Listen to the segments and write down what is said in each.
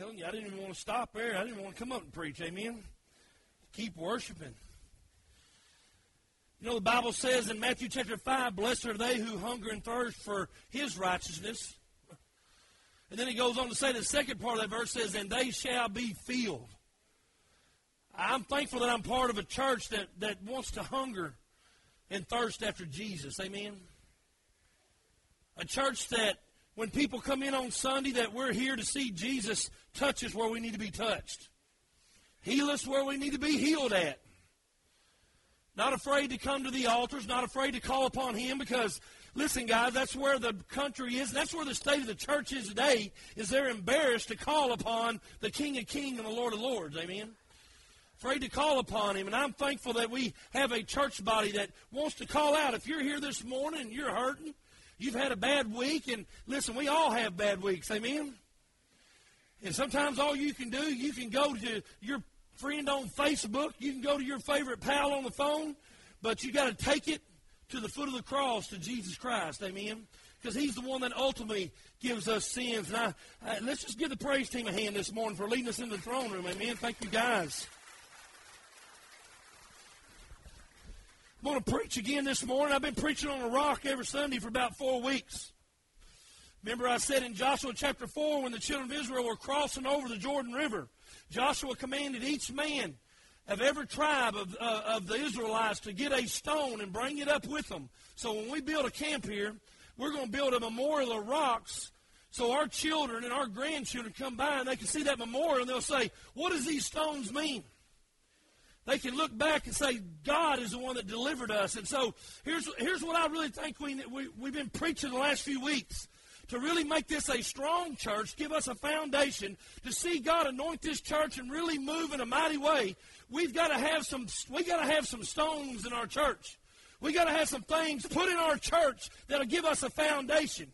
Telling you, I didn't even want to stop there. I didn't want to come up and preach. Amen. Keep worshiping. You know, the Bible says in Matthew chapter 5, Blessed are they who hunger and thirst for his righteousness. And then he goes on to say, the second part of that verse says, And they shall be filled. I'm thankful that I'm part of a church that, that wants to hunger and thirst after Jesus. Amen. A church that when people come in on Sunday that we're here to see Jesus touch us where we need to be touched. Heal us where we need to be healed at. Not afraid to come to the altars, not afraid to call upon Him because, listen, guys, that's where the country is. That's where the state of the church is today, is they're embarrassed to call upon the King of Kings and the Lord of Lords. Amen? Afraid to call upon Him. And I'm thankful that we have a church body that wants to call out. If you're here this morning and you're hurting, you've had a bad week, and listen, we all have bad weeks. Amen? And sometimes all you can do, you can go to your friend on Facebook, you can go to your favorite pal on the phone, but you got to take it to the foot of the cross to Jesus Christ. Amen. Because He's the one that ultimately gives us sins. And I, I, let's just give the praise team a hand this morning for leading us into the throne room. Amen. Thank you, guys. I'm going to preach again this morning. I've been preaching on a rock every Sunday for about four weeks. Remember, I said in Joshua chapter 4 when the children of Israel were crossing over the Jordan River, Joshua commanded each man of every tribe of, uh, of the Israelites to get a stone and bring it up with them. So when we build a camp here, we're going to build a memorial of rocks so our children and our grandchildren come by and they can see that memorial and they'll say, What does these stones mean? They can look back and say, God is the one that delivered us. And so here's, here's what I really think we, we, we've been preaching the last few weeks to really make this a strong church, give us a foundation to see God anoint this church and really move in a mighty way, we've got to have some we got to have some stones in our church. We got to have some things put in our church that'll give us a foundation.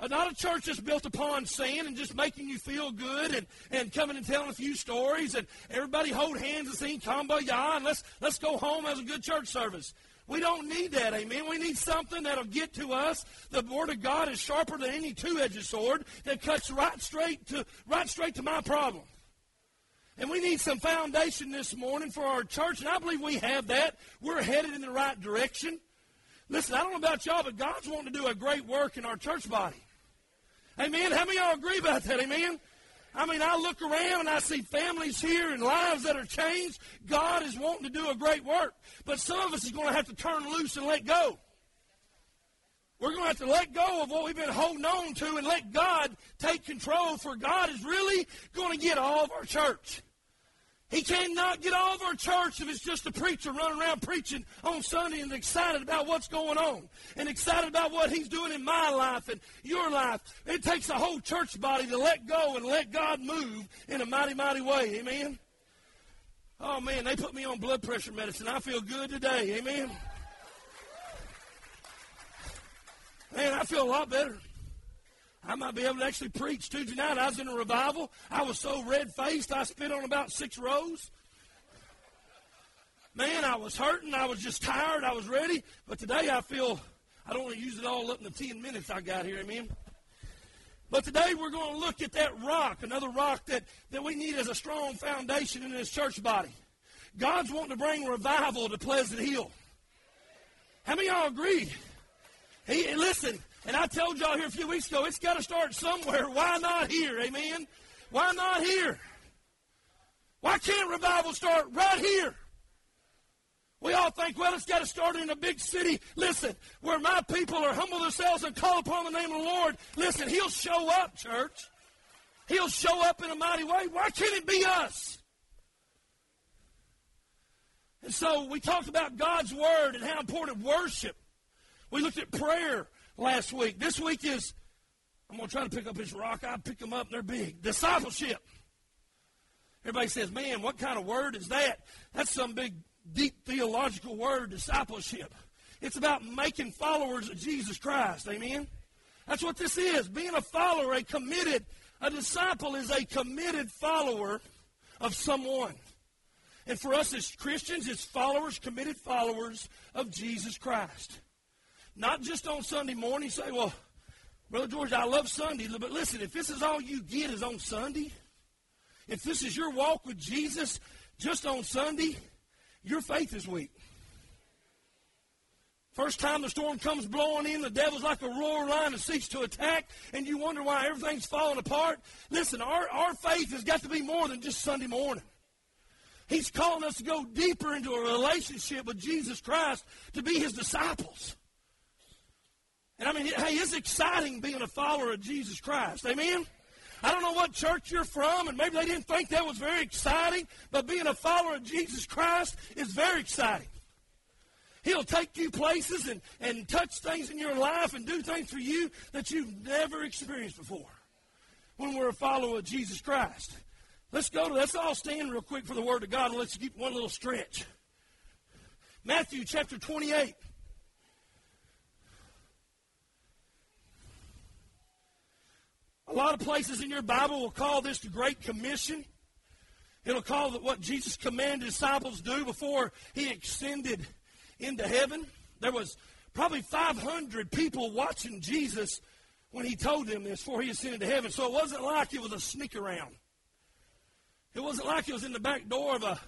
Uh, not a church that's built upon sin and just making you feel good and, and coming and telling a few stories and everybody hold hands and sing Kumbaya and let's, let's go home as a good church service. We don't need that, amen. We need something that'll get to us. The Word of God is sharper than any two-edged sword that cuts right straight to right straight to my problem. And we need some foundation this morning for our church, and I believe we have that. We're headed in the right direction. Listen, I don't know about y'all, but God's wanting to do a great work in our church body. Amen. How many y'all agree about that? Amen. I mean, I look around and I see families here and lives that are changed. God is wanting to do a great work. But some of us is going to have to turn loose and let go. We're going to have to let go of what we've been holding on to and let God take control, for God is really going to get all of our church. He cannot get of our church if it's just a preacher running around preaching on Sunday and excited about what's going on and excited about what he's doing in my life and your life. It takes a whole church body to let go and let God move in a mighty, mighty way. Amen. Oh man, they put me on blood pressure medicine. I feel good today. Amen. Man, I feel a lot better. I might be able to actually preach Tuesday night. I was in a revival. I was so red faced, I spit on about six rows. Man, I was hurting. I was just tired. I was ready. But today I feel I don't want to use it all up in the 10 minutes I got here. Amen. But today we're going to look at that rock, another rock that, that we need as a strong foundation in this church body. God's wanting to bring revival to Pleasant Hill. How many of y'all agree? He, listen, and I told y'all here a few weeks ago, it's got to start somewhere. Why not here? Amen. Why not here? Why can't revival start right here? We all think, well, it's got to start in a big city. Listen, where my people are humble themselves and call upon the name of the Lord. Listen, He'll show up, church. He'll show up in a mighty way. Why can't it be us? And so we talked about God's Word and how important worship. We looked at prayer last week. This week is, I'm going to try to pick up his rock. I pick them up, they're big. Discipleship. Everybody says, man, what kind of word is that? That's some big, deep theological word, discipleship. It's about making followers of Jesus Christ. Amen? That's what this is. Being a follower, a committed, a disciple is a committed follower of someone. And for us as Christians, it's followers, committed followers of Jesus Christ. Not just on Sunday morning, say, well, Brother George, I love Sunday, but listen, if this is all you get is on Sunday, if this is your walk with Jesus just on Sunday, your faith is weak. First time the storm comes blowing in, the devil's like a roaring lion and seeks to attack, and you wonder why everything's falling apart. Listen, our, our faith has got to be more than just Sunday morning. He's calling us to go deeper into a relationship with Jesus Christ to be his disciples. And I mean, hey, it's exciting being a follower of Jesus Christ. Amen? I don't know what church you're from, and maybe they didn't think that was very exciting, but being a follower of Jesus Christ is very exciting. He'll take you places and, and touch things in your life and do things for you that you've never experienced before when we're a follower of Jesus Christ. Let's go to, let's all stand real quick for the Word of God and let's get one little stretch. Matthew chapter 28. A lot of places in your Bible will call this the Great Commission. It'll call it what Jesus commanded disciples do before he extended into heaven. There was probably 500 people watching Jesus when he told them this before he ascended to heaven. So it wasn't like it was a sneak around. It wasn't like it was in the back door of a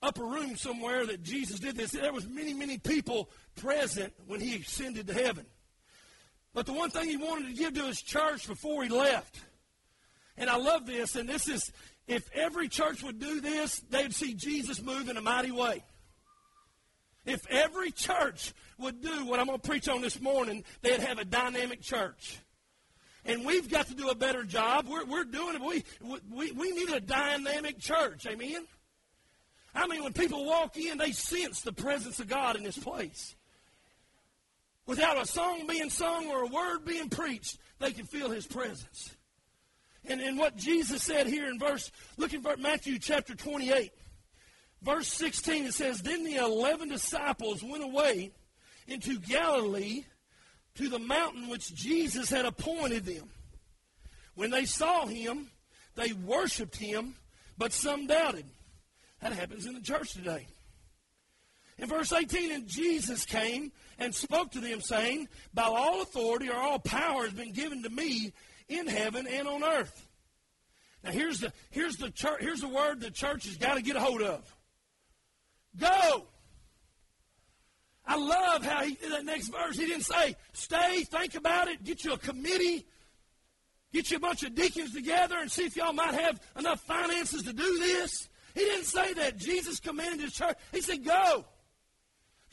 upper room somewhere that Jesus did this. There was many, many people present when he ascended to heaven. But the one thing he wanted to give to his church before he left, and I love this, and this is, if every church would do this, they'd see Jesus move in a mighty way. If every church would do what I'm going to preach on this morning, they'd have a dynamic church. And we've got to do a better job. We're, we're doing it. We, we, we need a dynamic church. Amen? I mean, when people walk in, they sense the presence of God in this place. Without a song being sung or a word being preached, they can feel his presence. And, and what Jesus said here in verse, look at Matthew chapter 28, verse 16, it says, Then the eleven disciples went away into Galilee to the mountain which Jesus had appointed them. When they saw him, they worshiped him, but some doubted. That happens in the church today. In verse 18, and Jesus came and spoke to them, saying, By all authority or all power has been given to me in heaven and on earth. Now here's the here's the church here's the word the church has got to get a hold of. Go. I love how he did that next verse. He didn't say, stay, think about it, get you a committee, get you a bunch of deacons together and see if y'all might have enough finances to do this. He didn't say that. Jesus commanded his church. He said, go.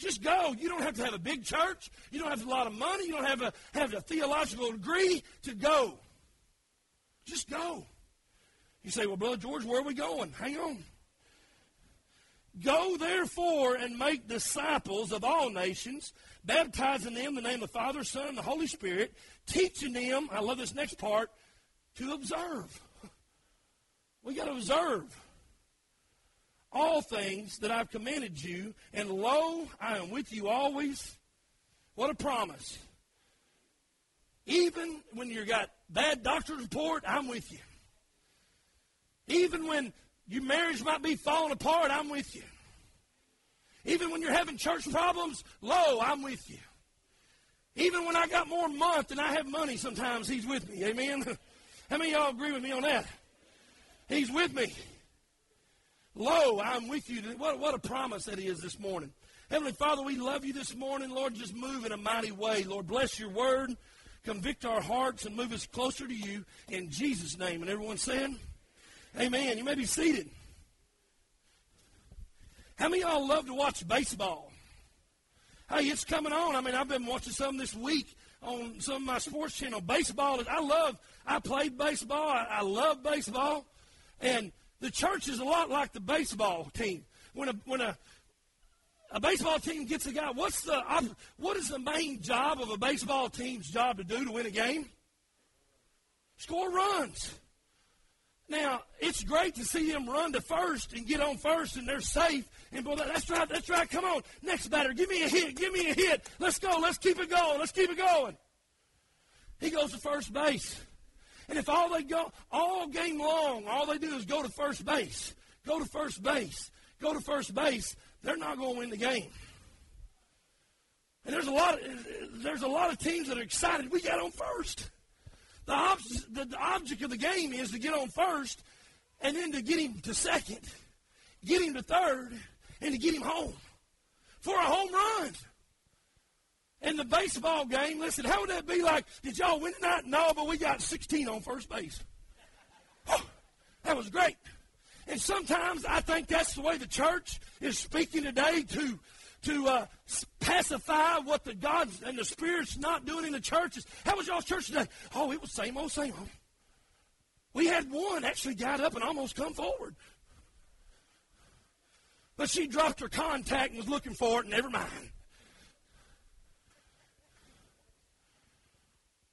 Just go. You don't have to have a big church. You don't have a lot of money. You don't have to have a theological degree to go. Just go. You say, well, Brother George, where are we going? Hang on. Go therefore and make disciples of all nations, baptizing them in the name of the Father, Son, and the Holy Spirit, teaching them, I love this next part, to observe. We got to observe all things that I've commanded you, and lo, I am with you always. What a promise. Even when you've got bad doctor's report, I'm with you. Even when your marriage might be falling apart, I'm with you. Even when you're having church problems, lo, I'm with you. Even when I got more month than I have money, sometimes He's with me. Amen? How many y'all agree with me on that? He's with me. Lo, I'm with you. What, what a promise that is this morning. Heavenly Father, we love you this morning. Lord, just move in a mighty way. Lord, bless your word. Convict our hearts and move us closer to you in Jesus' name. And everyone saying, Amen. You may be seated. How many of y'all love to watch baseball? Hey, it's coming on. I mean, I've been watching some this week on some of my sports channel. Baseball is, I love, I played baseball. I, I love baseball. And the church is a lot like the baseball team. When a when a a baseball team gets a guy, what's the what is the main job of a baseball team's job to do to win a game? Score runs. Now it's great to see them run to first and get on first, and they're safe. And boy, that's right, that's right. Come on, next batter, give me a hit, give me a hit. Let's go, let's keep it going, let's keep it going. He goes to first base. And if all they go, all game long, all they do is go to first base, go to first base, go to first base, they're not going to win the game. And there's a lot of, there's a lot of teams that are excited. We got on first. The, ob- the, the object of the game is to get on first and then to get him to second, get him to third, and to get him home for a home run. In the baseball game, listen, how would that be like? Did y'all win tonight? No, but we got 16 on first base. Oh, that was great. And sometimes I think that's the way the church is speaking today to to uh, pacify what the God and the Spirit's not doing in the churches. How was y'all's church today? Oh, it was same old, same old. We had one actually got up and almost come forward. But she dropped her contact and was looking for it, and never mind.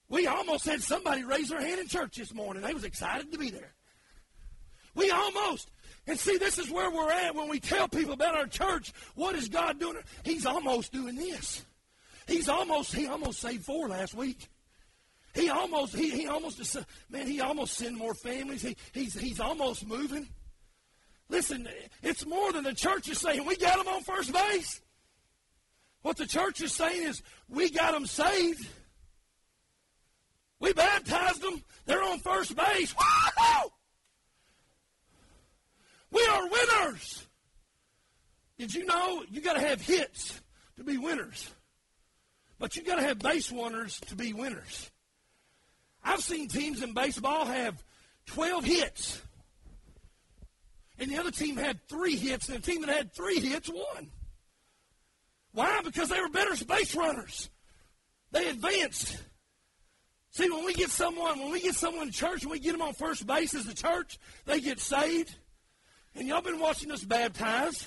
We almost had somebody raise their hand in church this morning. They was excited to be there. We almost. And see, this is where we're at when we tell people about our church. What is God doing? He's almost doing this. He's almost, he almost saved four last week. He almost, he, he almost, man, he almost sent more families. He, he's, he's almost moving. Listen, it's more than the church is saying. We got them on first base. What the church is saying is, we got them saved. We baptized them. They're on first base. Woo-hoo! We are winners. Did you know you got to have hits to be winners? But you got to have base runners to be winners. I've seen teams in baseball have 12 hits. And the other team had three hits, and the team that had three hits won. Why? Because they were better base runners. They advanced. See, when we get someone, when we get someone in church and we get them on first base as the church, they get saved. And y'all been watching us baptize.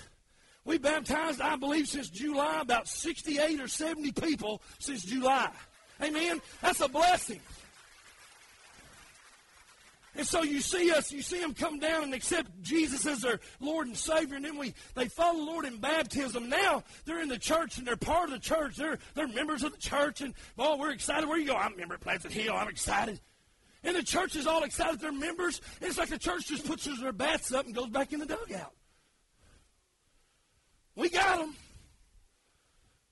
We baptized, I believe, since July, about 68 or 70 people since July. Amen? That's a blessing. And so you see us, you see them come down and accept Jesus as their Lord and Savior, and then we they follow the Lord in baptism. Now they're in the church and they're part of the church. They're they're members of the church, and oh, we're excited. Where you go? I'm a member at Pleasant Hill. I'm excited. And the church is all excited they're members. It's like the church just puts their bats up and goes back in the dugout. We got them.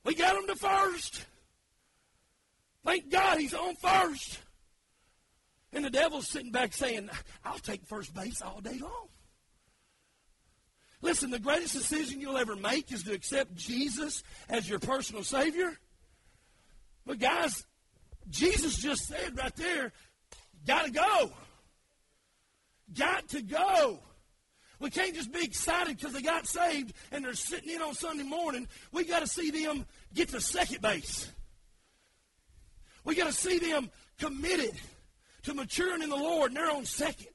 We got them to first. Thank God he's on first. And the devil's sitting back saying, I'll take first base all day long. Listen, the greatest decision you'll ever make is to accept Jesus as your personal Savior. But, guys, Jesus just said right there, got to go. Got to go. We can't just be excited because they got saved and they're sitting in on Sunday morning. We got to see them get to second base. We got to see them committed to maturing in the Lord, and they're on second.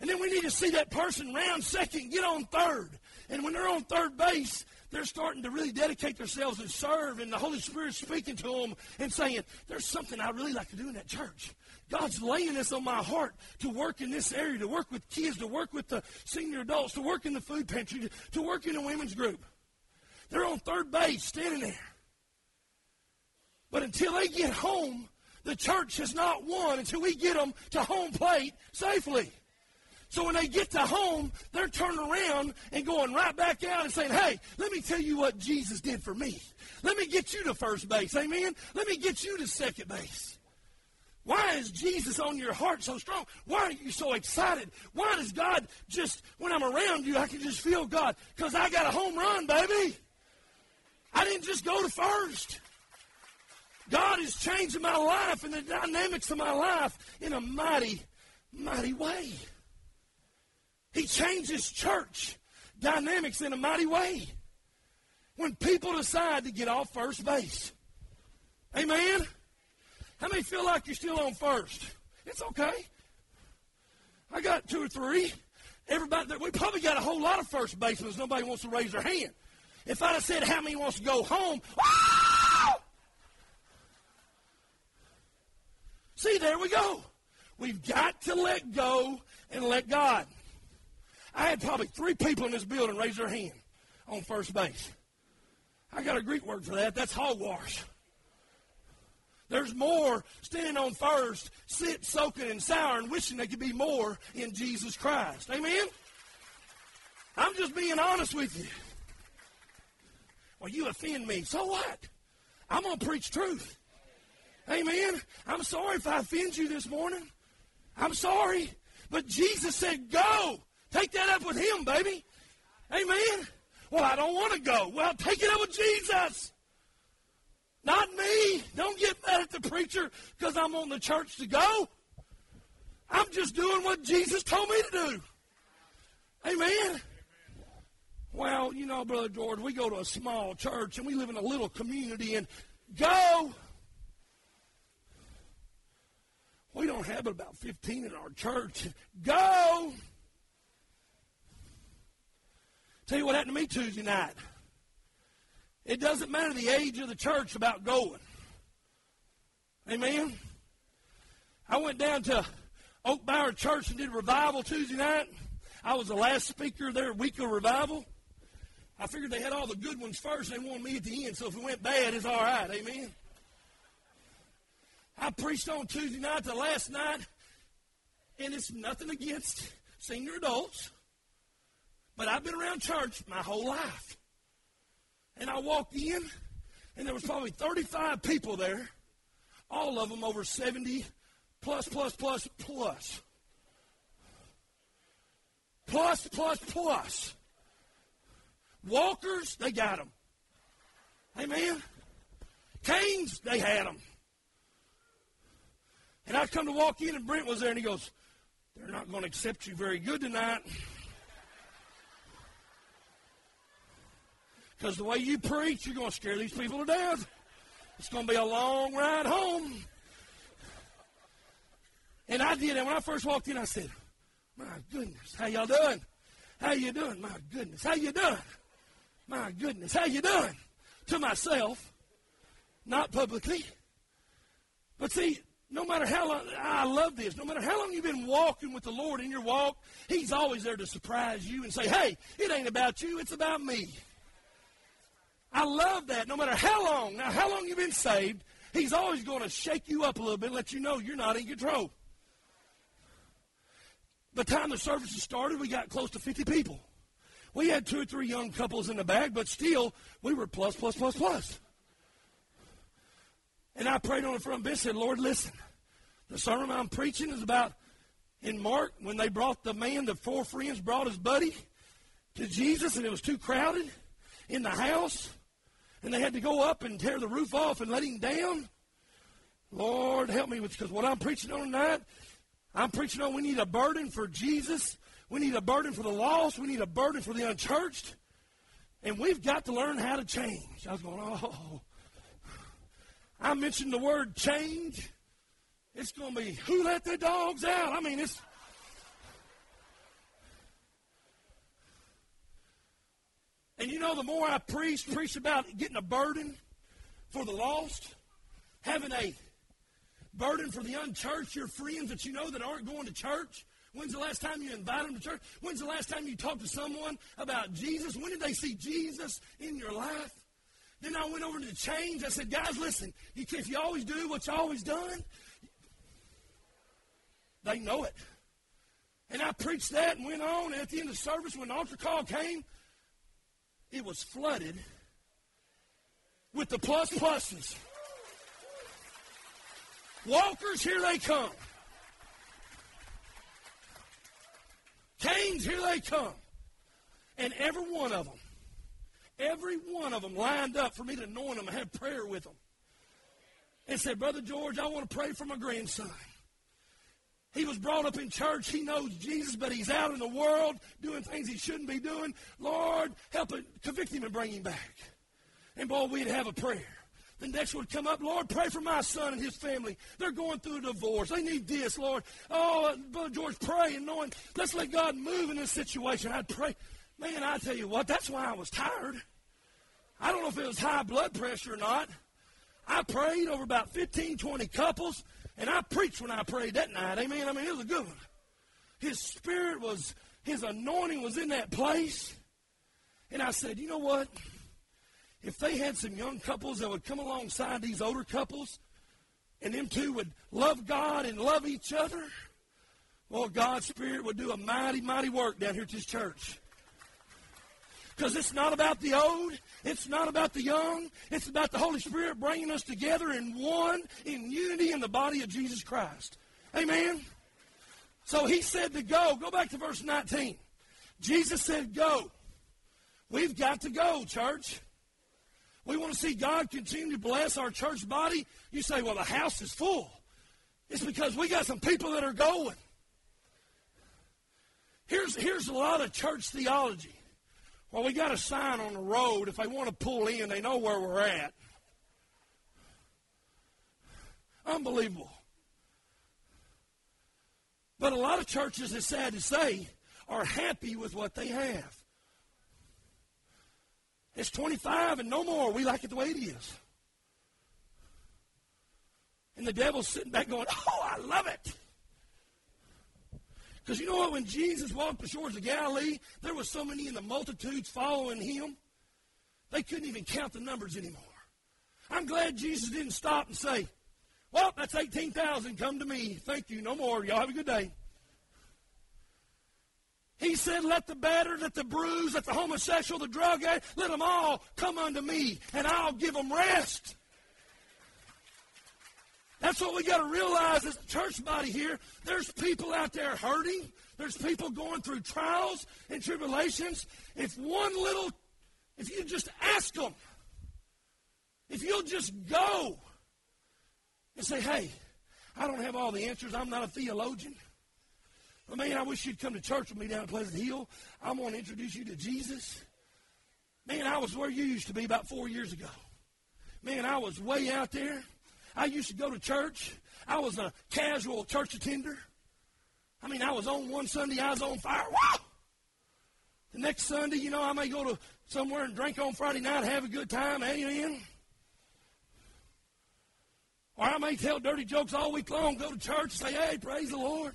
And then we need to see that person round second get on third. And when they're on third base, they're starting to really dedicate themselves and serve, and the Holy Spirit's speaking to them and saying, There's something I really like to do in that church. God's laying this on my heart to work in this area, to work with kids, to work with the senior adults, to work in the food pantry, to work in the women's group. They're on third base, standing there. But until they get home, the church has not won until we get them to home plate safely. So when they get to home, they're turning around and going right back out and saying, Hey, let me tell you what Jesus did for me. Let me get you to first base. Amen. Let me get you to second base. Why is Jesus on your heart so strong? Why are you so excited? Why does God just, when I'm around you, I can just feel God? Because I got a home run, baby. I didn't just go to first. God is changing my life and the dynamics of my life in a mighty, mighty way. He changes church dynamics in a mighty way. When people decide to get off first base. Amen? How many feel like you're still on first? It's okay. I got two or three. Everybody, we probably got a whole lot of first basemen. Nobody wants to raise their hand. If I'd have said how many wants to go home, ah! See, there we go. We've got to let go and let God. I had probably three people in this building raise their hand on first base. I got a Greek word for that. That's hogwash. There's more standing on first, sit, soaking, and sour, and wishing they could be more in Jesus Christ. Amen? I'm just being honest with you. Well, you offend me. So what? I'm going to preach truth. Amen. I'm sorry if I offend you this morning. I'm sorry. But Jesus said, Go. Take that up with him, baby. Amen. Well, I don't want to go. Well, take it up with Jesus. Not me. Don't get mad at the preacher because I'm on the church to go. I'm just doing what Jesus told me to do. Amen. Well, you know, Brother George, we go to a small church and we live in a little community and go. We don't have about 15 in our church. Go. Tell you what happened to me Tuesday night. It doesn't matter the age of the church about going. Amen. I went down to Oak Bower Church and did revival Tuesday night. I was the last speaker there, week of revival. I figured they had all the good ones first. They wanted me at the end, so if it went bad, it's all right. Amen. I preached on Tuesday night, the last night, and it's nothing against senior adults, but I've been around church my whole life. And I walked in, and there was probably 35 people there, all of them over 70 plus, plus, plus, plus. Plus, plus, plus. Walkers, they got them. Amen. Canes, they had them. And I come to walk in, and Brent was there, and he goes, They're not going to accept you very good tonight. Because the way you preach, you're going to scare these people to death. It's going to be a long ride home. And I did. And when I first walked in, I said, "My goodness, how y'all doing? How you doing? My goodness, how you doing? My goodness, how you doing?" To myself, not publicly. But see, no matter how long, I love this. No matter how long you've been walking with the Lord in your walk, He's always there to surprise you and say, "Hey, it ain't about you; it's about me." I love that. No matter how long, now how long you've been saved, He's always going to shake you up a little bit and let you know you're not in control. By the time the services started, we got close to 50 people. We had two or three young couples in the back, but still, we were plus, plus, plus, plus. And I prayed on the front bench, said, Lord, listen, the sermon I'm preaching is about in Mark when they brought the man, the four friends brought his buddy to Jesus, and it was too crowded in the house, and they had to go up and tear the roof off and let him down. Lord, help me with because what I'm preaching on tonight, I'm preaching on we need a burden for Jesus. We need a burden for the lost. We need a burden for the unchurched. And we've got to learn how to change. I was going, oh. I mentioned the word change. It's going to be who let the dogs out. I mean, it's. And you know, the more I preach, preach about getting a burden for the lost, having a burden for the unchurched, your friends that you know that aren't going to church. When's the last time you invited them to church? When's the last time you talked to someone about Jesus? When did they see Jesus in your life? Then I went over to the change. I said, guys, listen, if you always do what you always done, they know it. And I preached that and went on. And at the end of the service, when the altar call came, it was flooded with the plus pluses. Walkers, here they come. Canes, here they come. And every one of them, every one of them lined up for me to anoint them and have prayer with them. And said, Brother George, I want to pray for my grandson. He was brought up in church. He knows Jesus, but he's out in the world doing things he shouldn't be doing. Lord, help it, convict him and bring him back. And boy, we'd have a prayer. The next would come up, Lord, pray for my son and his family. They're going through a divorce. They need this, Lord. Oh, Brother George, pray and knowing, let's let God move in this situation. I'd pray. Man, I tell you what, that's why I was tired. I don't know if it was high blood pressure or not. I prayed over about 15, 20 couples, and I preached when I prayed that night. Amen. I mean, it was a good one. His spirit was, his anointing was in that place. And I said, you know what? if they had some young couples that would come alongside these older couples and them two would love God and love each other, well, God's Spirit would do a mighty, mighty work down here at this church. Because it's not about the old, it's not about the young, it's about the Holy Spirit bringing us together in one, in unity in the body of Jesus Christ. Amen? So he said to go. Go back to verse 19. Jesus said, Go. We've got to go, church. We want to see God continue to bless our church body. You say, Well, the house is full. It's because we got some people that are going. Here's, here's a lot of church theology. Well, we got a sign on the road. If they want to pull in, they know where we're at. Unbelievable. But a lot of churches, it's sad to say, are happy with what they have. It's 25 and no more. We like it the way it is. And the devil's sitting back going, Oh, I love it. Because you know what? When Jesus walked the shores of Galilee, there were so many in the multitudes following him, they couldn't even count the numbers anymore. I'm glad Jesus didn't stop and say, Well, that's 18,000. Come to me. Thank you. No more. Y'all have a good day. He said, Let the battered, let the bruised, let the homosexual, the drug addict, let them all come unto me, and I'll give them rest. That's what we got to realize as a church body here. There's people out there hurting. There's people going through trials and tribulations. If one little, if you just ask them, if you'll just go and say, hey, I don't have all the answers. I'm not a theologian. But man, I wish you'd come to church with me down at Pleasant Hill. I want to introduce you to Jesus. Man, I was where you used to be about four years ago. Man, I was way out there. I used to go to church. I was a casual church attender. I mean, I was on one Sunday, I was on fire. Wow! The next Sunday, you know, I may go to somewhere and drink on Friday night, have a good time, amen. Or I may tell dirty jokes all week long, go to church say, hey, praise the Lord.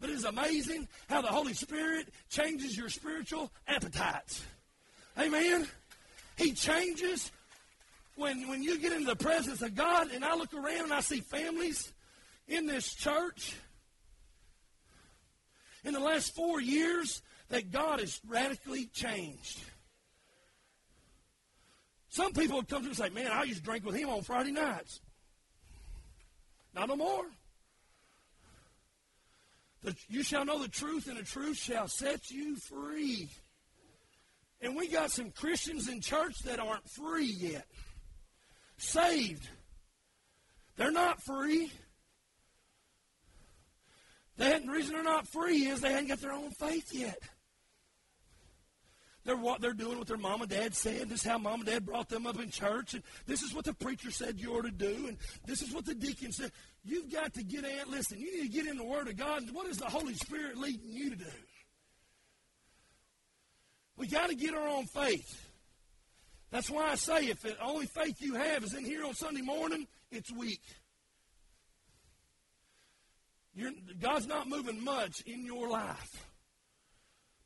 But it's amazing how the Holy Spirit changes your spiritual appetites. Amen. He changes when, when you get into the presence of God, and I look around and I see families in this church in the last four years that God has radically changed. Some people come to me and say, Man, I used to drink with him on Friday nights. Not no more. The, you shall know the truth, and the truth shall set you free. And we got some Christians in church that aren't free yet saved. They're not free. The reason they're not free is they haven't got their own faith yet. They're what they're doing what their mom and dad said. This is how mom and dad brought them up in church, and this is what the preacher said you ought to do, and this is what the deacon said. You've got to get in. Listen, you need to get in the Word of God. What is the Holy Spirit leading you to do? We got to get our own faith. That's why I say if the only faith you have is in here on Sunday morning, it's weak. You're, God's not moving much in your life.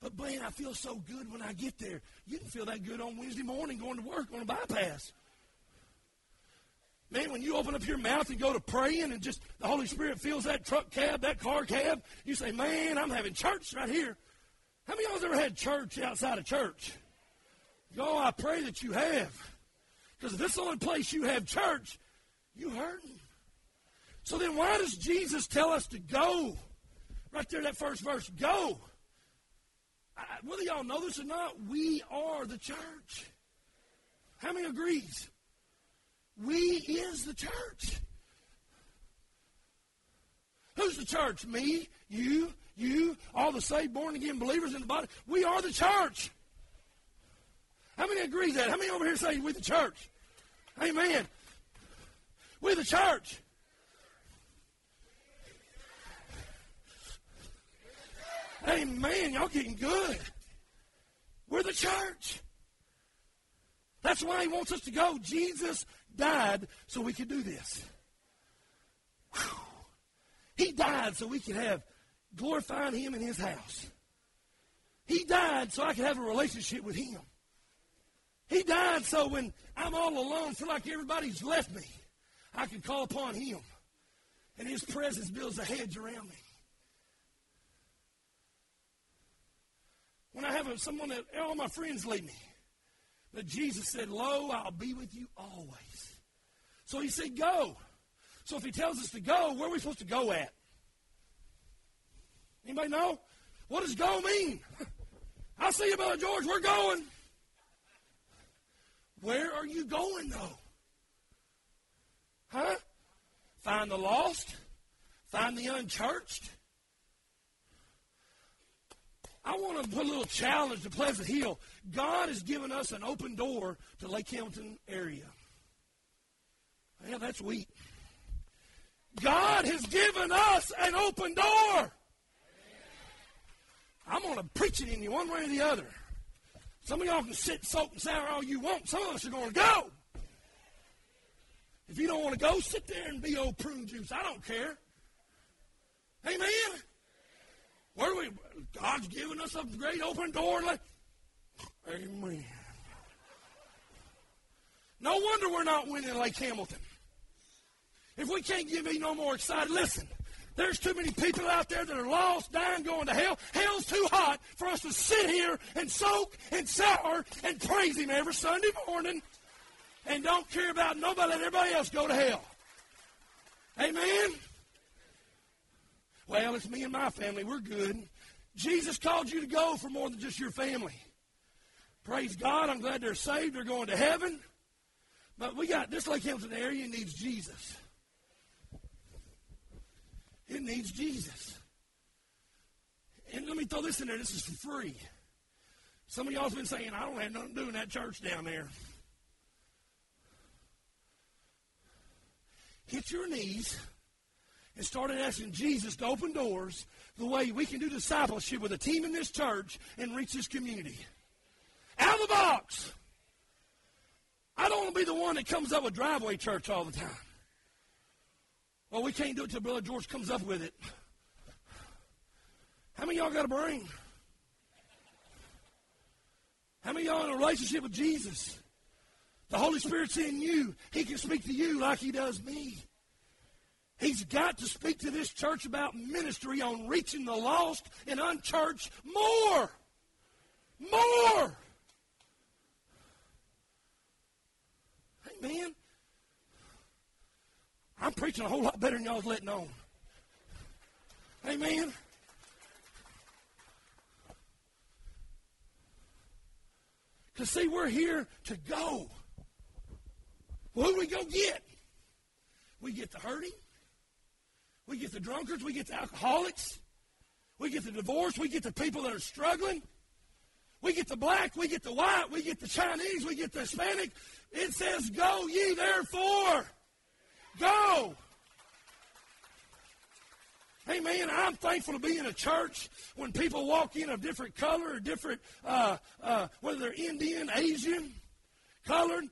But man, I feel so good when I get there. You can feel that good on Wednesday morning going to work on a bypass. Man, when you open up your mouth and go to praying and just the Holy Spirit fills that truck cab, that car cab, you say, Man, I'm having church right here. How many of y'all ever had church outside of church? Oh, I pray that you have. Because if this is the only place you have church, you hurting. So then why does Jesus tell us to go? Right there, that first verse, go. I, whether y'all know this or not, we are the church. How many agrees? We is the church. Who's the church? Me, you, you, all the saved, born again believers in the body. We are the church. How many agree that? How many over here say we the church? Amen. We the church. Amen. Y'all getting good. We're the church. That's why he wants us to go. Jesus died so we could do this. Whew. He died so we could have glorifying him in his house. He died so I could have a relationship with him. He died so when I'm all alone, feel like everybody's left me, I can call upon him. And his presence builds a hedge around me. When I have a, someone that all my friends leave me, but Jesus said, Lo, I'll be with you always. So he said, Go. So if he tells us to go, where are we supposed to go at? Anybody know? What does go mean? I see you, Brother George. We're going. Where are you going, though? Huh? Find the lost? Find the unchurched? I want to put a little challenge to Pleasant Hill. God has given us an open door to Lake Hamilton area. Yeah, that's weak. God has given us an open door. I'm going to preach it in you one way or the other. Some of y'all can sit, soak, and sour all you want. Some of us are going to go. If you don't want to go, sit there and be old prune juice. I don't care. Amen. Where do we? God's given us a great open door. Amen. No wonder we're not winning Lake Hamilton. If we can't give me no more excited, listen. There's too many people out there that are lost, dying, going to hell. Hell's too hot for us to sit here and soak and sour and praise Him every Sunday morning and don't care about nobody, let everybody else go to hell. Amen? Well, it's me and my family. We're good. Jesus called you to go for more than just your family. Praise God. I'm glad they're saved. They're going to heaven. But we got this Lake Hamilton area needs Jesus. It needs Jesus. And let me throw this in there. This is for free. Some of y'all have been saying, I don't have nothing to do in that church down there. Hit your knees and started asking Jesus to open doors the way we can do discipleship with a team in this church and reach this community. Out of the box. I don't want to be the one that comes up with driveway church all the time. Well, we can't do it till Brother George comes up with it. How many y'all got a brain? How many y'all in a relationship with Jesus? The Holy Spirit's in you. He can speak to you like He does me. He's got to speak to this church about ministry on reaching the lost and unchurched more. More. Amen. I'm preaching a whole lot better than y'all's letting on. Amen. Because, see, we're here to go. What do we go get? We get the hurting. We get the drunkards. We get the alcoholics. We get the divorced. We get the people that are struggling. We get the black. We get the white. We get the Chinese. We get the Hispanic. It says, Go ye therefore. Go. Amen. I'm thankful to be in a church when people walk in of different color or different, uh, uh, whether they're Indian, Asian, colored.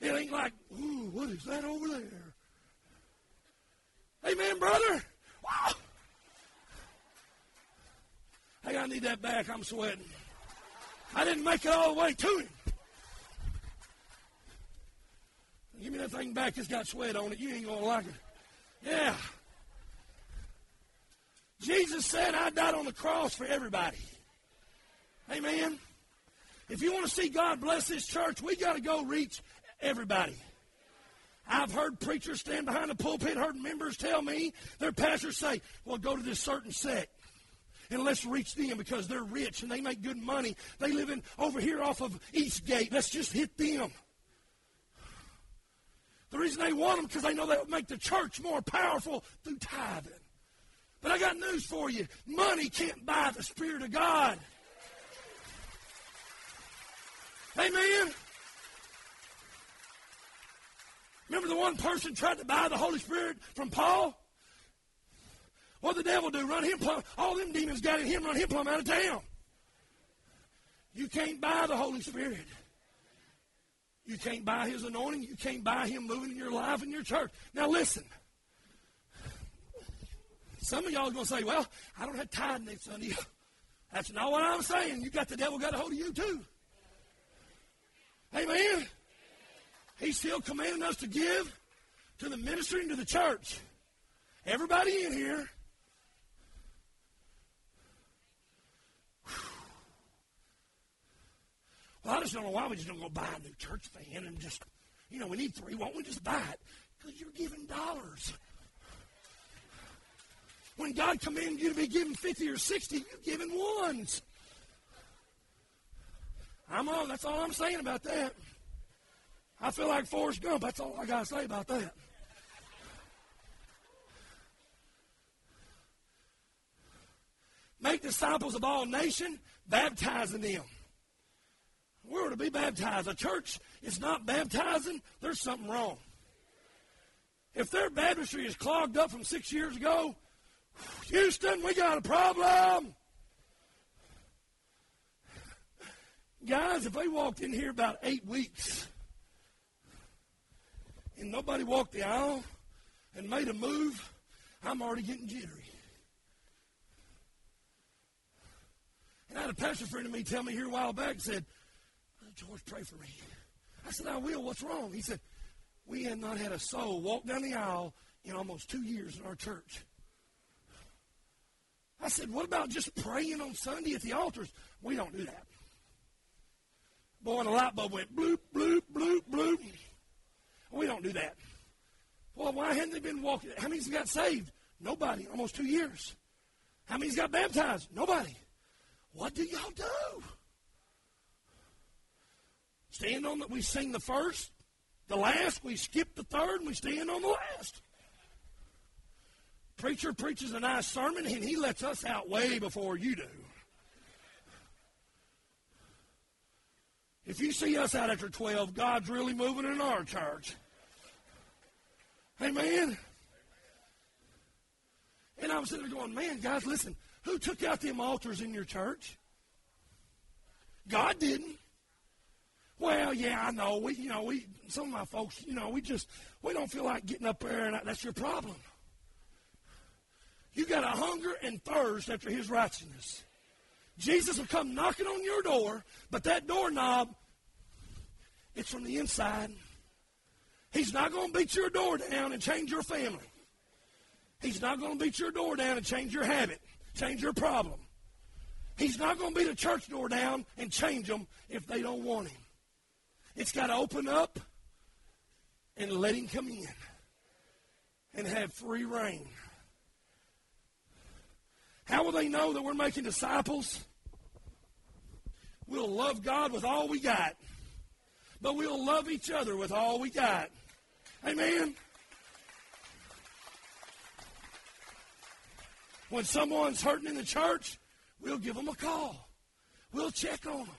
It ain't like, ooh, what is that over there? Amen, brother. Wow. Hey, I need that back. I'm sweating. I didn't make it all the way to him. Give me that thing back. It's got sweat on it. You ain't going to like it. Yeah. Jesus said, I died on the cross for everybody. Amen. If you want to see God bless this church, we got to go reach everybody. I've heard preachers stand behind the pulpit, heard members tell me, their pastors say, well, go to this certain sect and let's reach them because they're rich and they make good money. They live in over here off of Eastgate. Let's just hit them. The reason they want them because they know they'll make the church more powerful through tithing. But I got news for you. Money can't buy the Spirit of God. Amen. Remember the one person tried to buy the Holy Spirit from Paul? What the devil do? Run him plumb. All them demons got in him, run him plumb out of town. You can't buy the Holy Spirit. You can't buy his anointing. You can't buy him moving in your life and your church. Now listen. Some of y'all are going to say, well, I don't have tithe next Sunday. That's not what I'm saying. You got the devil got a hold of you too. Amen. He's still commanding us to give to the ministry and to the church. Everybody in here. Well, I just don't know why we just don't go buy a new church fan and just, you know, we need three. Why don't we just buy it? Because you're giving dollars. When God commanded you to be given 50 or 60, you're giving ones. I'm on. That's all I'm saying about that. I feel like Forrest Gump. That's all I got to say about that. Make disciples of all nations, baptizing them. We're to be baptized. A church is not baptizing, there's something wrong. If their baptistry is clogged up from six years ago, Houston, we got a problem. Guys, if they walked in here about eight weeks and nobody walked the aisle and made a move, I'm already getting jittery. And I had a pastor friend of me tell me here a while back, said, George, pray for me. I said, I will. What's wrong? He said, we have not had a soul walk down the aisle in almost two years in our church. I said, what about just praying on Sunday at the altars? We don't do that. Boy, and the light bulb went bloop, bloop, bloop, bloop. We don't do that. Well, why hadn't they been walking? How many's got saved? Nobody. Almost two years. How many's got baptized? Nobody. What do y'all do? Stand on that. We sing the first, the last, we skip the third, and we stand on the last. Preacher preaches a nice sermon, and he lets us out way before you do. If you see us out after 12, God's really moving in our church. Amen. And I was sitting there going, man, guys, listen, who took out them altars in your church? God didn't. Well, yeah, I know. We, you know, we some of my folks, you know, we just we don't feel like getting up there, and that's your problem. You got a hunger and thirst after His righteousness. Jesus will come knocking on your door, but that doorknob, it's from the inside. He's not going to beat your door down and change your family. He's not going to beat your door down and change your habit, change your problem. He's not going to beat a church door down and change them if they don't want him. It's got to open up and let him come in and have free rein. How will they know that we're making disciples? We'll love God with all we got, but we'll love each other with all we got. Amen. When someone's hurting in the church, we'll give them a call. We'll check on them.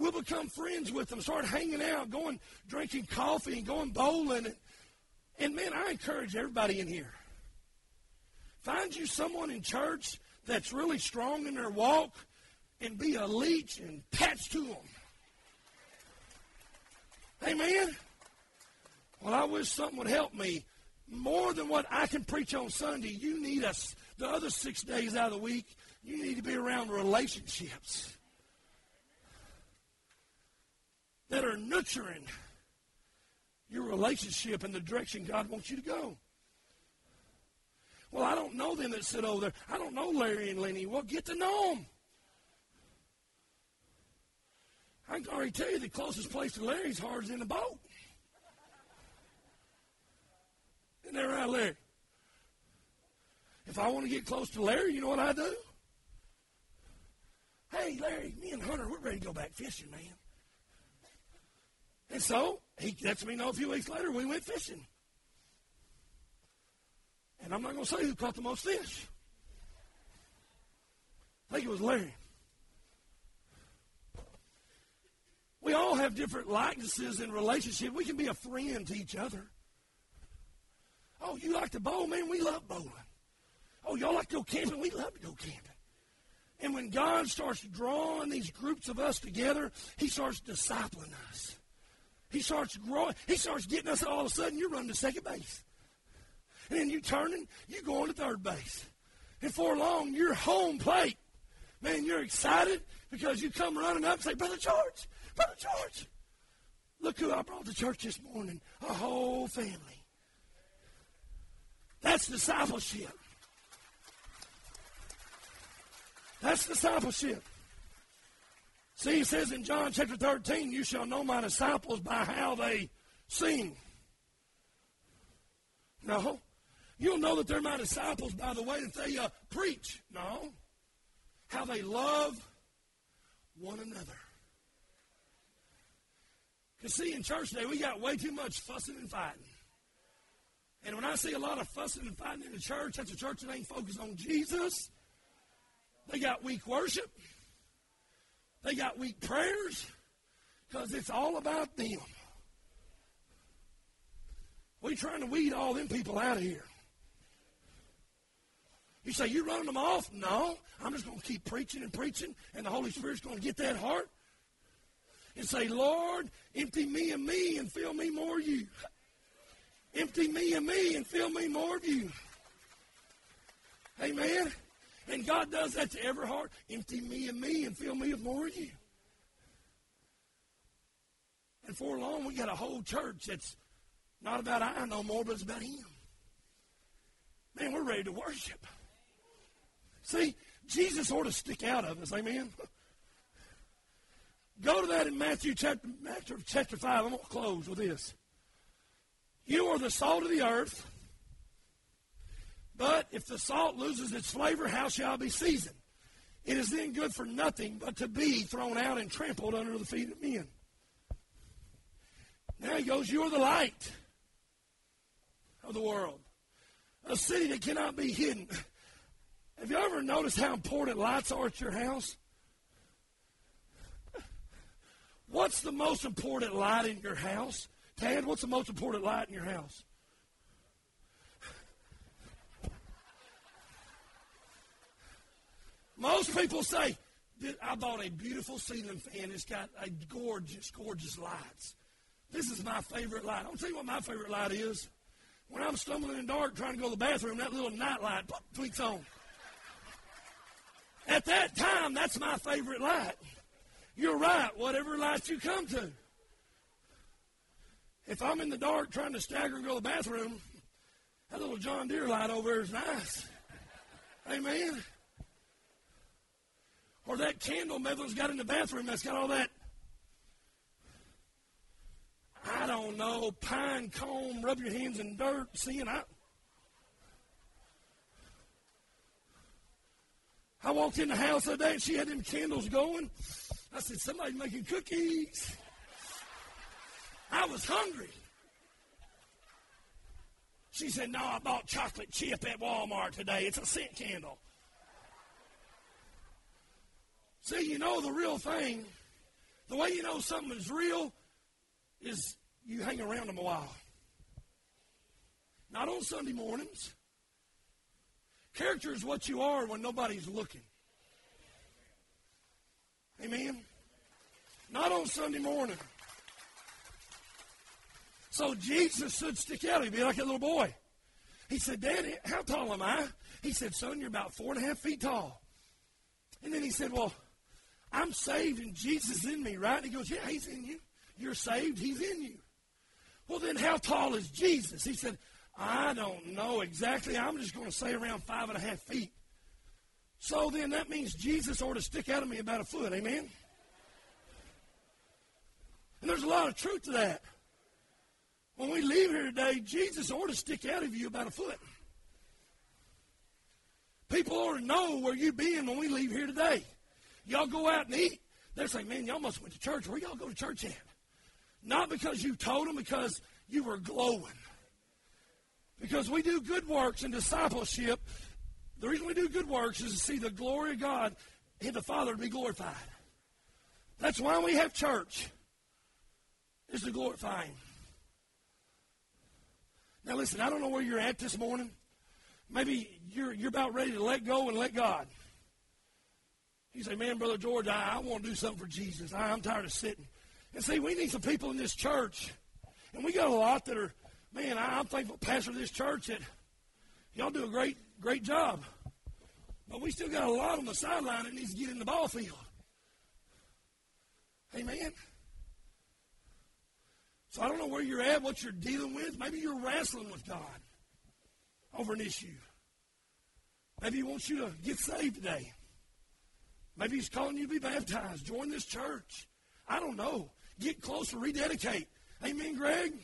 We'll become friends with them, start hanging out, going drinking coffee and going bowling. And, and man, I encourage everybody in here. Find you someone in church that's really strong in their walk and be a leech and patch to them. Amen. Well, I wish something would help me. More than what I can preach on Sunday, you need us the other six days out of the week. You need to be around relationships that are nurturing your relationship in the direction God wants you to go. Well, I don't know them that sit over there. I don't know Larry and Lenny. Well, get to know them. I can already tell you the closest place to Larry's hard is in the boat. Isn't that right, Larry? If I want to get close to Larry, you know what I do? Hey, Larry, me and Hunter, we're ready to go back fishing, man. And so he lets me know a few weeks later we went fishing. And I'm not going to say who caught the most fish. I think it was Larry. We all have different likenesses in relationship. We can be a friend to each other. Oh, you like to bowl, man? We love bowling. Oh, y'all like to go camping? We love to go camping. And when God starts drawing these groups of us together, He starts discipling us. He starts growing. He starts getting us. All of a sudden, you're running to second base, and then you turning, you going to third base, and for long, you're home plate. Man, you're excited because you come running up and say, "Brother George, Brother George, look who I brought to church this morning. A whole family." That's discipleship. That's discipleship. See, he says in John chapter 13, you shall know my disciples by how they sing. No. You'll know that they're my disciples by the way that they uh, preach. No. How they love one another. Because, see, in church today, we got way too much fussing and fighting. And when I see a lot of fussing and fighting in the church, that's a church that ain't focused on Jesus. They got weak worship. They got weak prayers because it's all about them. We trying to weed all them people out of here. You say, you're running them off? No. I'm just going to keep preaching and preaching, and the Holy Spirit's going to get that heart and say, Lord, empty me of me and fill me more of you. Empty me of me and fill me more of you. Amen. And God does that to every heart. Empty me of me and fill me with more of you. And for long, we got a whole church that's not about I no more, but it's about Him. Man, we're ready to worship. See, Jesus ought to stick out of us. Amen. Go to that in Matthew chapter, Matthew chapter 5. I'm going to close with this. You are the salt of the earth. But if the salt loses its flavor, how shall it be seasoned? It is then good for nothing but to be thrown out and trampled under the feet of men. Now he goes, You are the light of the world. A city that cannot be hidden. Have you ever noticed how important lights are at your house? What's the most important light in your house? Tad, what's the most important light in your house? Most people say, I bought a beautiful ceiling fan. It's got a gorgeous, gorgeous lights. This is my favorite light. I'll tell you what my favorite light is. When I'm stumbling in the dark trying to go to the bathroom, that little night light tweaks on. At that time, that's my favorite light. You're right, whatever light you come to. If I'm in the dark trying to stagger and go to the bathroom, that little John Deere light over there is nice. Amen. Or that candle Medlin's got in the bathroom that's got all that, I don't know, pine cone, rub your hands in dirt, seeing I. I walked in the house the other day and she had them candles going. I said, somebody's making cookies. I was hungry. She said, no, I bought chocolate chip at Walmart today. It's a scent candle. See, you know the real thing. The way you know something is real is you hang around them a while. Not on Sunday mornings. Character is what you are when nobody's looking. Amen. Not on Sunday morning. So Jesus should stick out. He'd be like a little boy. He said, Daddy, how tall am I? He said, Son, you're about four and a half feet tall. And then he said, Well, I'm saved and Jesus is in me, right? And he goes, Yeah, he's in you. You're saved, he's in you. Well, then how tall is Jesus? He said, I don't know exactly. I'm just going to say around five and a half feet. So then that means Jesus ought to stick out of me about a foot. Amen? And there's a lot of truth to that. When we leave here today, Jesus ought to stick out of you about a foot. People ought to know where you've been when we leave here today. Y'all go out and eat. They're saying, man, y'all must went to church. Where y'all go to church at? Not because you told them, because you were glowing. Because we do good works in discipleship. The reason we do good works is to see the glory of God and the Father to be glorified. That's why we have church, is to glorify Him. Now listen, I don't know where you're at this morning. Maybe you're, you're about ready to let go and let God. You say, man, Brother George, I, I want to do something for Jesus. I, I'm tired of sitting. And see, we need some people in this church. And we got a lot that are, man, I, I'm thankful, pastor of this church, that y'all do a great, great job. But we still got a lot on the sideline that needs to get in the ball field. Amen. So I don't know where you're at, what you're dealing with. Maybe you're wrestling with God over an issue. Maybe He wants you to get saved today. Maybe He's calling you to be baptized. Join this church. I don't know. Get closer, rededicate. Amen, Greg?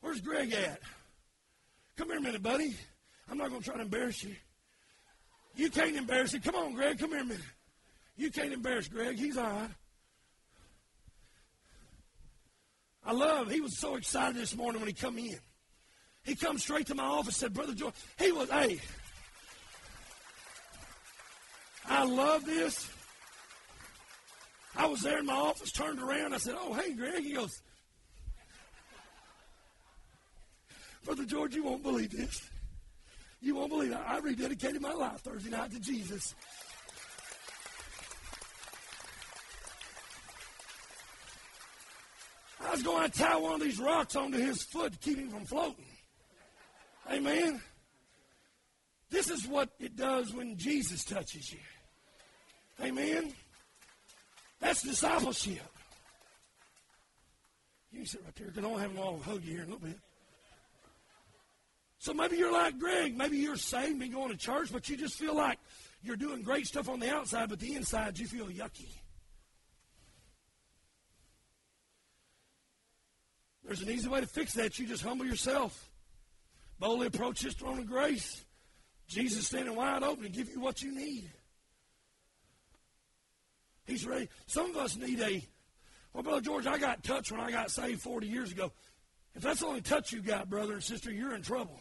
Where's Greg at? Come here a minute, buddy. I'm not going to try to embarrass you. You can't embarrass him. Come on, Greg. Come here a minute. You can't embarrass Greg. He's all right. I love, he was so excited this morning when he come in. He come straight to my office said, Brother George, he was, hey, I love this. I was there in my office, turned around. I said, Oh, hey, Greg. He goes, Brother George, you won't believe this. You won't believe it. I rededicated my life Thursday night to Jesus. I was going to tie one of these rocks onto his foot to keep him from floating. Amen. This is what it does when Jesus touches you. Amen. That's discipleship. You can sit right there I to have all hug you here in a little bit. So maybe you're like Greg. Maybe you're saved and going to church, but you just feel like you're doing great stuff on the outside, but the inside you feel yucky. There's an easy way to fix that. You just humble yourself. Boldly approach his throne of grace. Jesus standing wide open to give you what you need. He's ready. Some of us need a, well, Brother George, I got touch when I got saved 40 years ago. If that's the only touch you got, brother and sister, you're in trouble.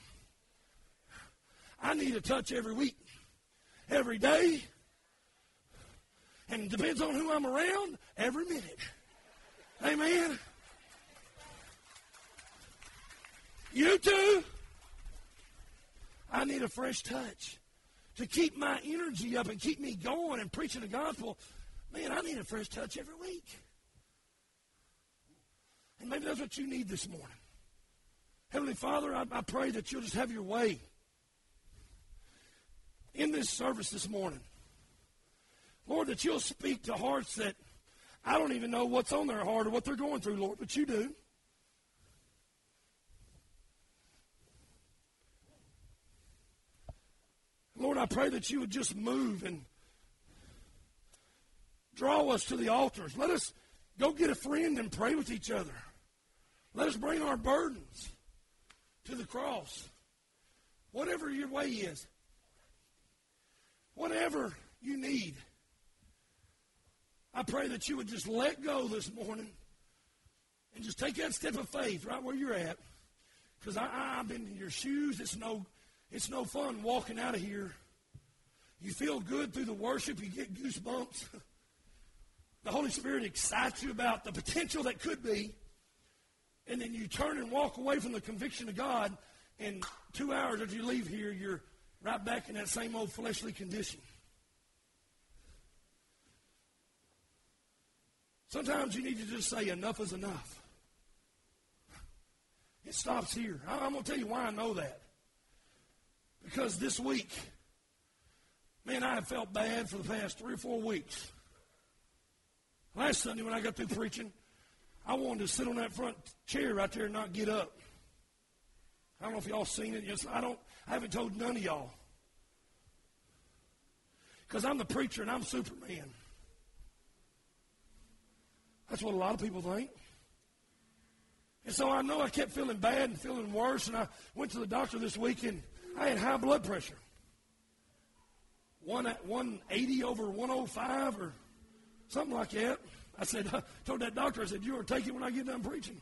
I need a touch every week, every day, and it depends on who I'm around every minute. Amen. You too. I need a fresh touch to keep my energy up and keep me going and preaching the gospel. Man, I need a fresh touch every week. And maybe that's what you need this morning. Heavenly Father, I, I pray that you'll just have your way in this service this morning. Lord, that you'll speak to hearts that I don't even know what's on their heart or what they're going through, Lord, but you do. Lord, I pray that you would just move and draw us to the altars. Let us go get a friend and pray with each other. Let us bring our burdens to the cross. Whatever your way is, whatever you need, I pray that you would just let go this morning and just take that step of faith right where you're at. Because I've been in your shoes. It's no it's no fun walking out of here. You feel good through the worship, you get goosebumps. The Holy Spirit excites you about the potential that could be. And then you turn and walk away from the conviction of God, and two hours after you leave here, you're right back in that same old fleshly condition. Sometimes you need to just say, enough is enough. It stops here. I'm going to tell you why I know that. Because this week, man, I have felt bad for the past three or four weeks. Last Sunday when I got through preaching, I wanted to sit on that front chair right there and not get up. I don't know if y'all seen it. I don't. I haven't told none of y'all because I'm the preacher and I'm Superman. That's what a lot of people think. And so I know I kept feeling bad and feeling worse, and I went to the doctor this week and I had high blood pressure. One at 180 over 105 or something like that. I said, I told that doctor, I said, you are take it when I get done preaching.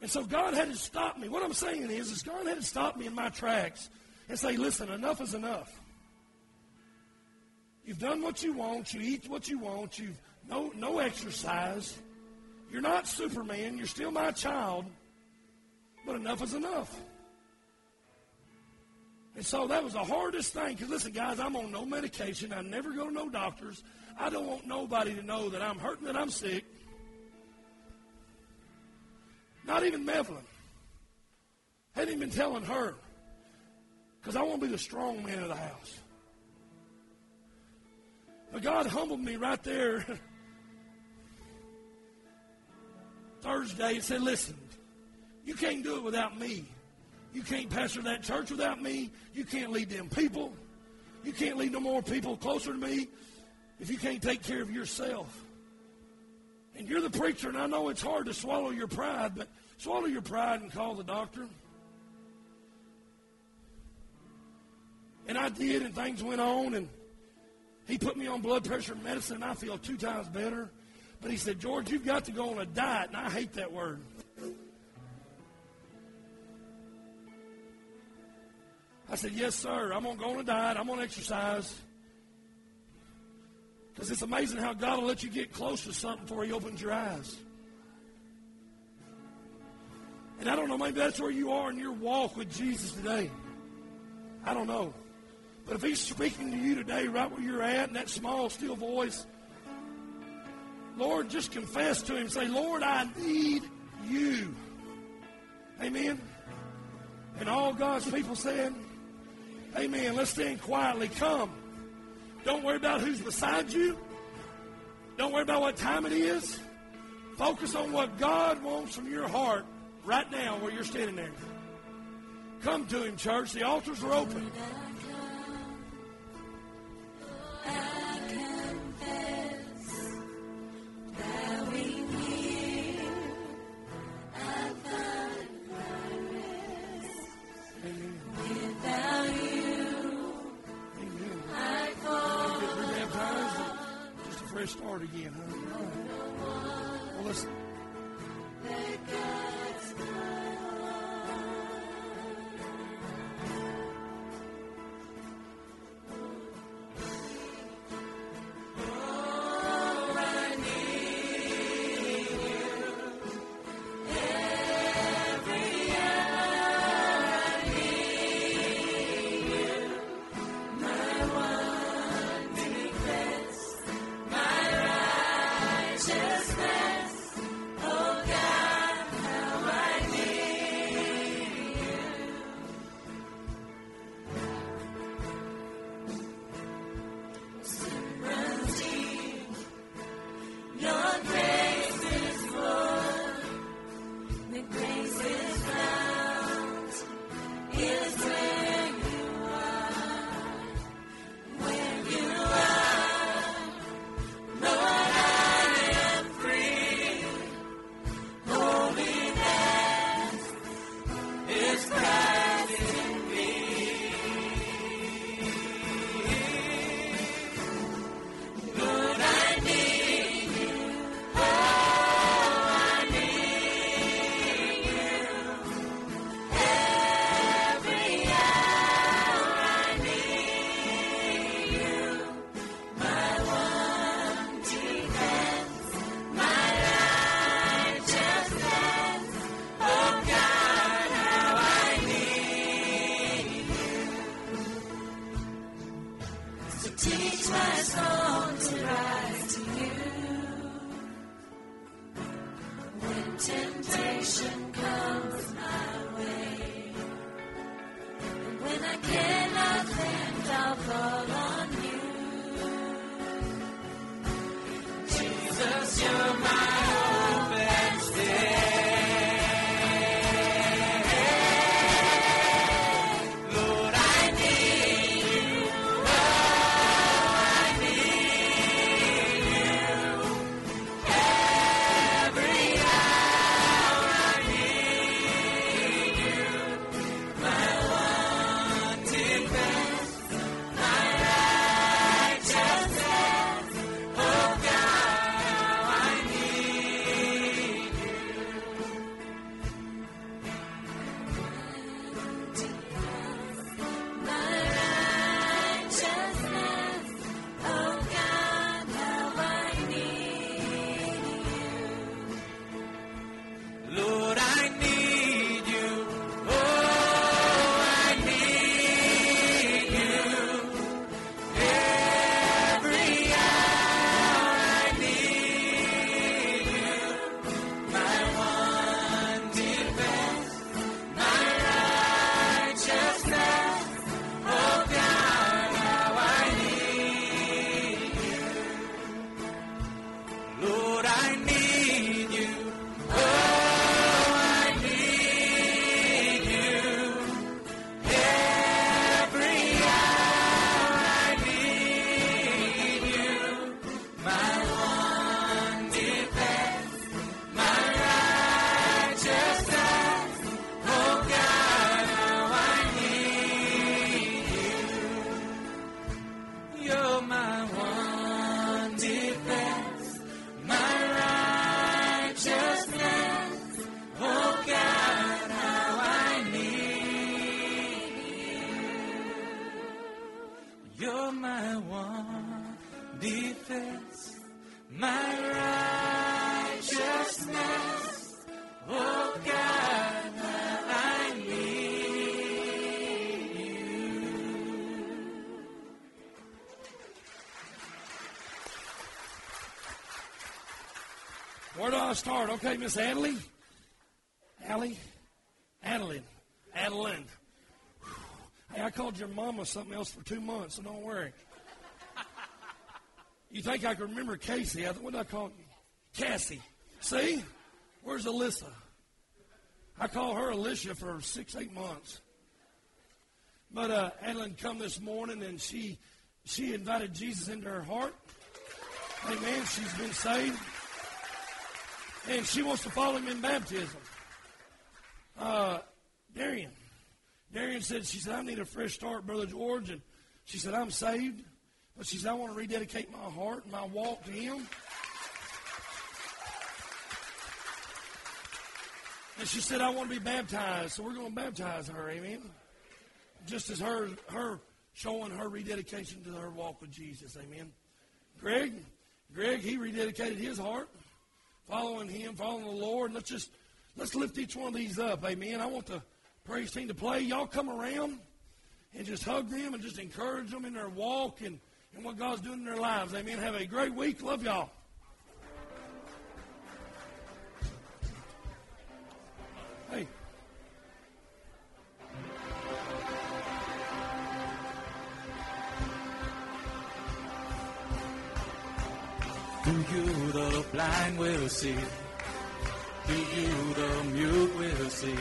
And so God had to stop me. What I'm saying is, is God had to stop me in my tracks and say, listen, enough is enough. You've done what you want. You eat what you want. You've no, no exercise. You're not Superman. You're still my child. But enough is enough. And so that was the hardest thing. Because listen, guys, I'm on no medication. I never go to no doctors. I don't want nobody to know that I'm hurting, that I'm sick. Not even Evelyn. Hadn't even been telling her. Because I want to be the strong man of the house. But God humbled me right there Thursday and said, listen, you can't do it without me. You can't pastor that church without me. You can't lead them people. You can't lead no more people closer to me if you can't take care of yourself. And you're the preacher, and I know it's hard to swallow your pride, but Swallow your pride and call the doctor. And I did, and things went on, and he put me on blood pressure medicine, and I feel two times better. But he said, George, you've got to go on a diet, and I hate that word. I said, Yes, sir. I'm going to go on a diet. I'm going to exercise. Because it's amazing how God will let you get close to something before He opens your eyes. And I don't know, maybe that's where you are in your walk with Jesus today. I don't know. But if He's speaking to you today, right where you're at, in that small, still voice, Lord, just confess to Him. Say, Lord, I need you. Amen. And all God's people said, Amen. Let's stand quietly. Come. Don't worry about who's beside you. Don't worry about what time it is. Focus on what God wants from your heart right now where you're standing there. Come to Him, church. The altars are open. Start again, huh? Well, listen. I start? Okay, Miss Adelie. Allie? Adeline. Adeline. Hey, I called your mama something else for two months, so don't worry. You think I can remember Casey? I, what did I call you? Cassie. See? Where's Alyssa? I call her Alicia for six, eight months. But uh, Adeline come this morning and she she invited Jesus into her heart. Amen. She's been saved. And she wants to follow him in baptism. Uh, Darian. Darian said, she said, I need a fresh start, Brother George. And she said, I'm saved. But she said, I want to rededicate my heart and my walk to him. And she said, I want to be baptized. So we're going to baptize her. Amen. Just as her, her showing her rededication to her walk with Jesus. Amen. Greg, Greg, he rededicated his heart, following him, following the Lord. Let's just let's lift each one of these up. Amen. I want the praise team to play. Y'all come around and just hug them and just encourage them in their walk and, and what God's doing in their lives. Amen. Have a great week. Love y'all. To you the blind will see. To you the mute will see.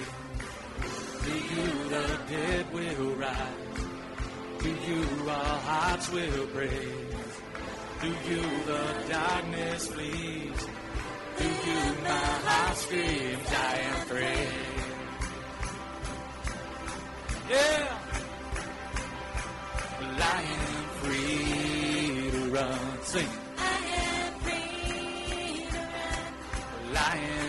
To you the dead will rise. To you our hearts will praise. To you the darkness flees. To you my heart screams, I am free. Yeah. Well, I am free to run. Sing. I am